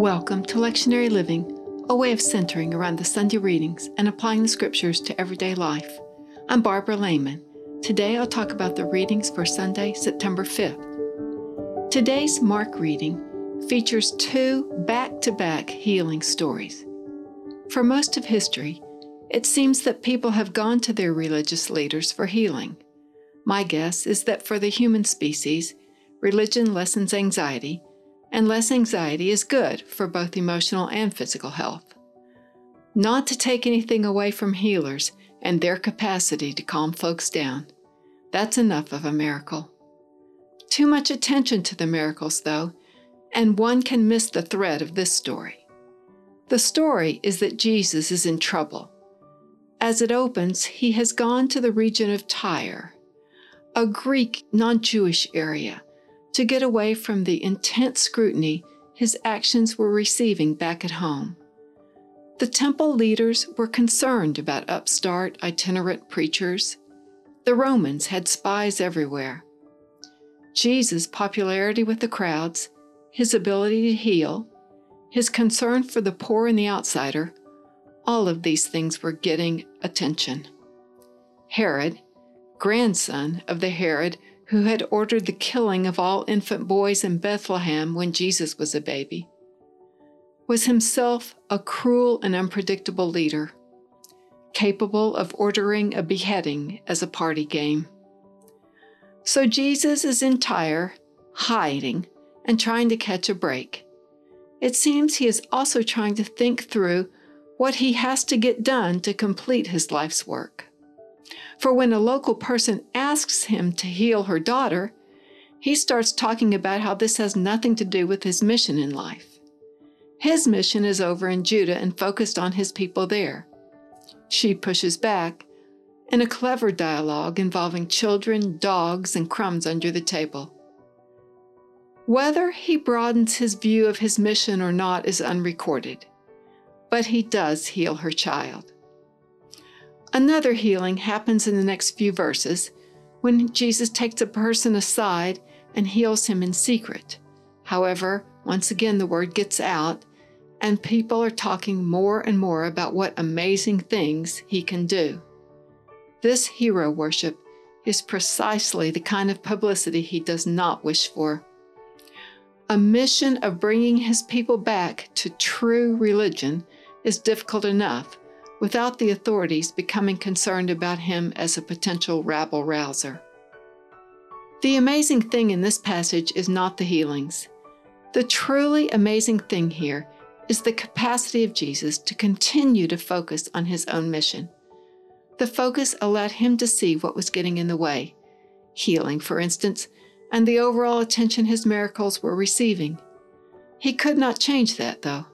Welcome to Lectionary Living, a way of centering around the Sunday readings and applying the scriptures to everyday life. I'm Barbara Lehman. Today I'll talk about the readings for Sunday, September 5th. Today's Mark reading features two back to back healing stories. For most of history, it seems that people have gone to their religious leaders for healing. My guess is that for the human species, religion lessens anxiety and less anxiety is good for both emotional and physical health. Not to take anything away from healers and their capacity to calm folks down. That's enough of a miracle. Too much attention to the miracles, though, and one can miss the thread of this story. The story is that Jesus is in trouble. As it opens, he has gone to the region of Tyre, a Greek non Jewish area to get away from the intense scrutiny his actions were receiving back at home. The temple leaders were concerned about upstart itinerant preachers. The Romans had spies everywhere. Jesus' popularity with the crowds, his ability to heal, his concern for the poor and the outsider, all of these things were getting attention. Herod, grandson of the Herod who had ordered the killing of all infant boys in Bethlehem when Jesus was a baby, was himself a cruel and unpredictable leader, capable of ordering a beheading as a party game. So Jesus is in Tyre, hiding, and trying to catch a break. It seems he is also trying to think through what he has to get done to complete his life's work. For when a local person asks him to heal her daughter, he starts talking about how this has nothing to do with his mission in life. His mission is over in Judah and focused on his people there. She pushes back in a clever dialogue involving children, dogs, and crumbs under the table. Whether he broadens his view of his mission or not is unrecorded, but he does heal her child. Another healing happens in the next few verses when Jesus takes a person aside and heals him in secret. However, once again, the word gets out, and people are talking more and more about what amazing things he can do. This hero worship is precisely the kind of publicity he does not wish for. A mission of bringing his people back to true religion is difficult enough, without the authorities becoming concerned about him as a potential rabble rouser. The amazing thing in this passage is not the healings. The truly amazing thing here is the capacity of Jesus to continue to focus on his own mission. The focus allowed him to see what was getting in the way healing, for instance, and the overall attention his miracles were receiving. He could not change that, though.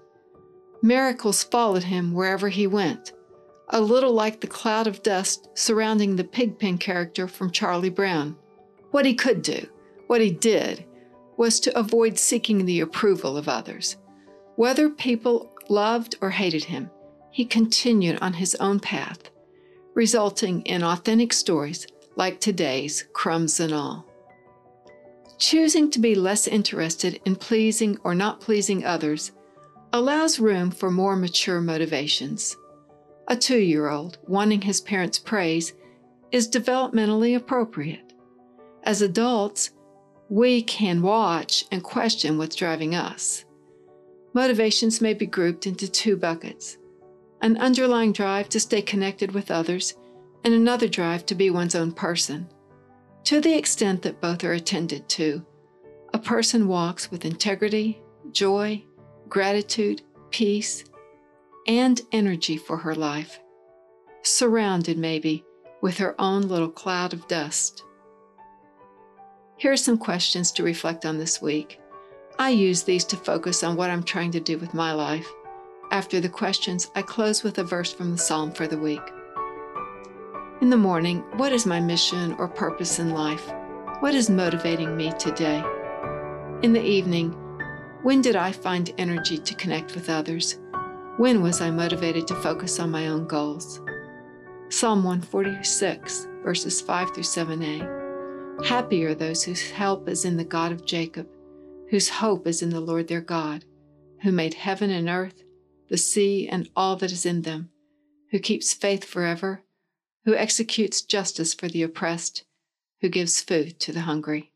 Miracles followed him wherever he went a little like the cloud of dust surrounding the Pigpen character from Charlie Brown. What he could do, what he did, was to avoid seeking the approval of others. Whether people loved or hated him, he continued on his own path, resulting in authentic stories like today's Crumbs and All. Choosing to be less interested in pleasing or not pleasing others allows room for more mature motivations. A two year old wanting his parents' praise is developmentally appropriate. As adults, we can watch and question what's driving us. Motivations may be grouped into two buckets an underlying drive to stay connected with others, and another drive to be one's own person. To the extent that both are attended to, a person walks with integrity, joy, gratitude, peace, and energy for her life, surrounded maybe with her own little cloud of dust. Here are some questions to reflect on this week. I use these to focus on what I'm trying to do with my life. After the questions, I close with a verse from the psalm for the week. In the morning, what is my mission or purpose in life? What is motivating me today? In the evening, when did I find energy to connect with others? When was I motivated to focus on my own goals? Psalm 146, verses 5 through 7a. Happy are those whose help is in the God of Jacob, whose hope is in the Lord their God, who made heaven and earth, the sea, and all that is in them, who keeps faith forever, who executes justice for the oppressed, who gives food to the hungry.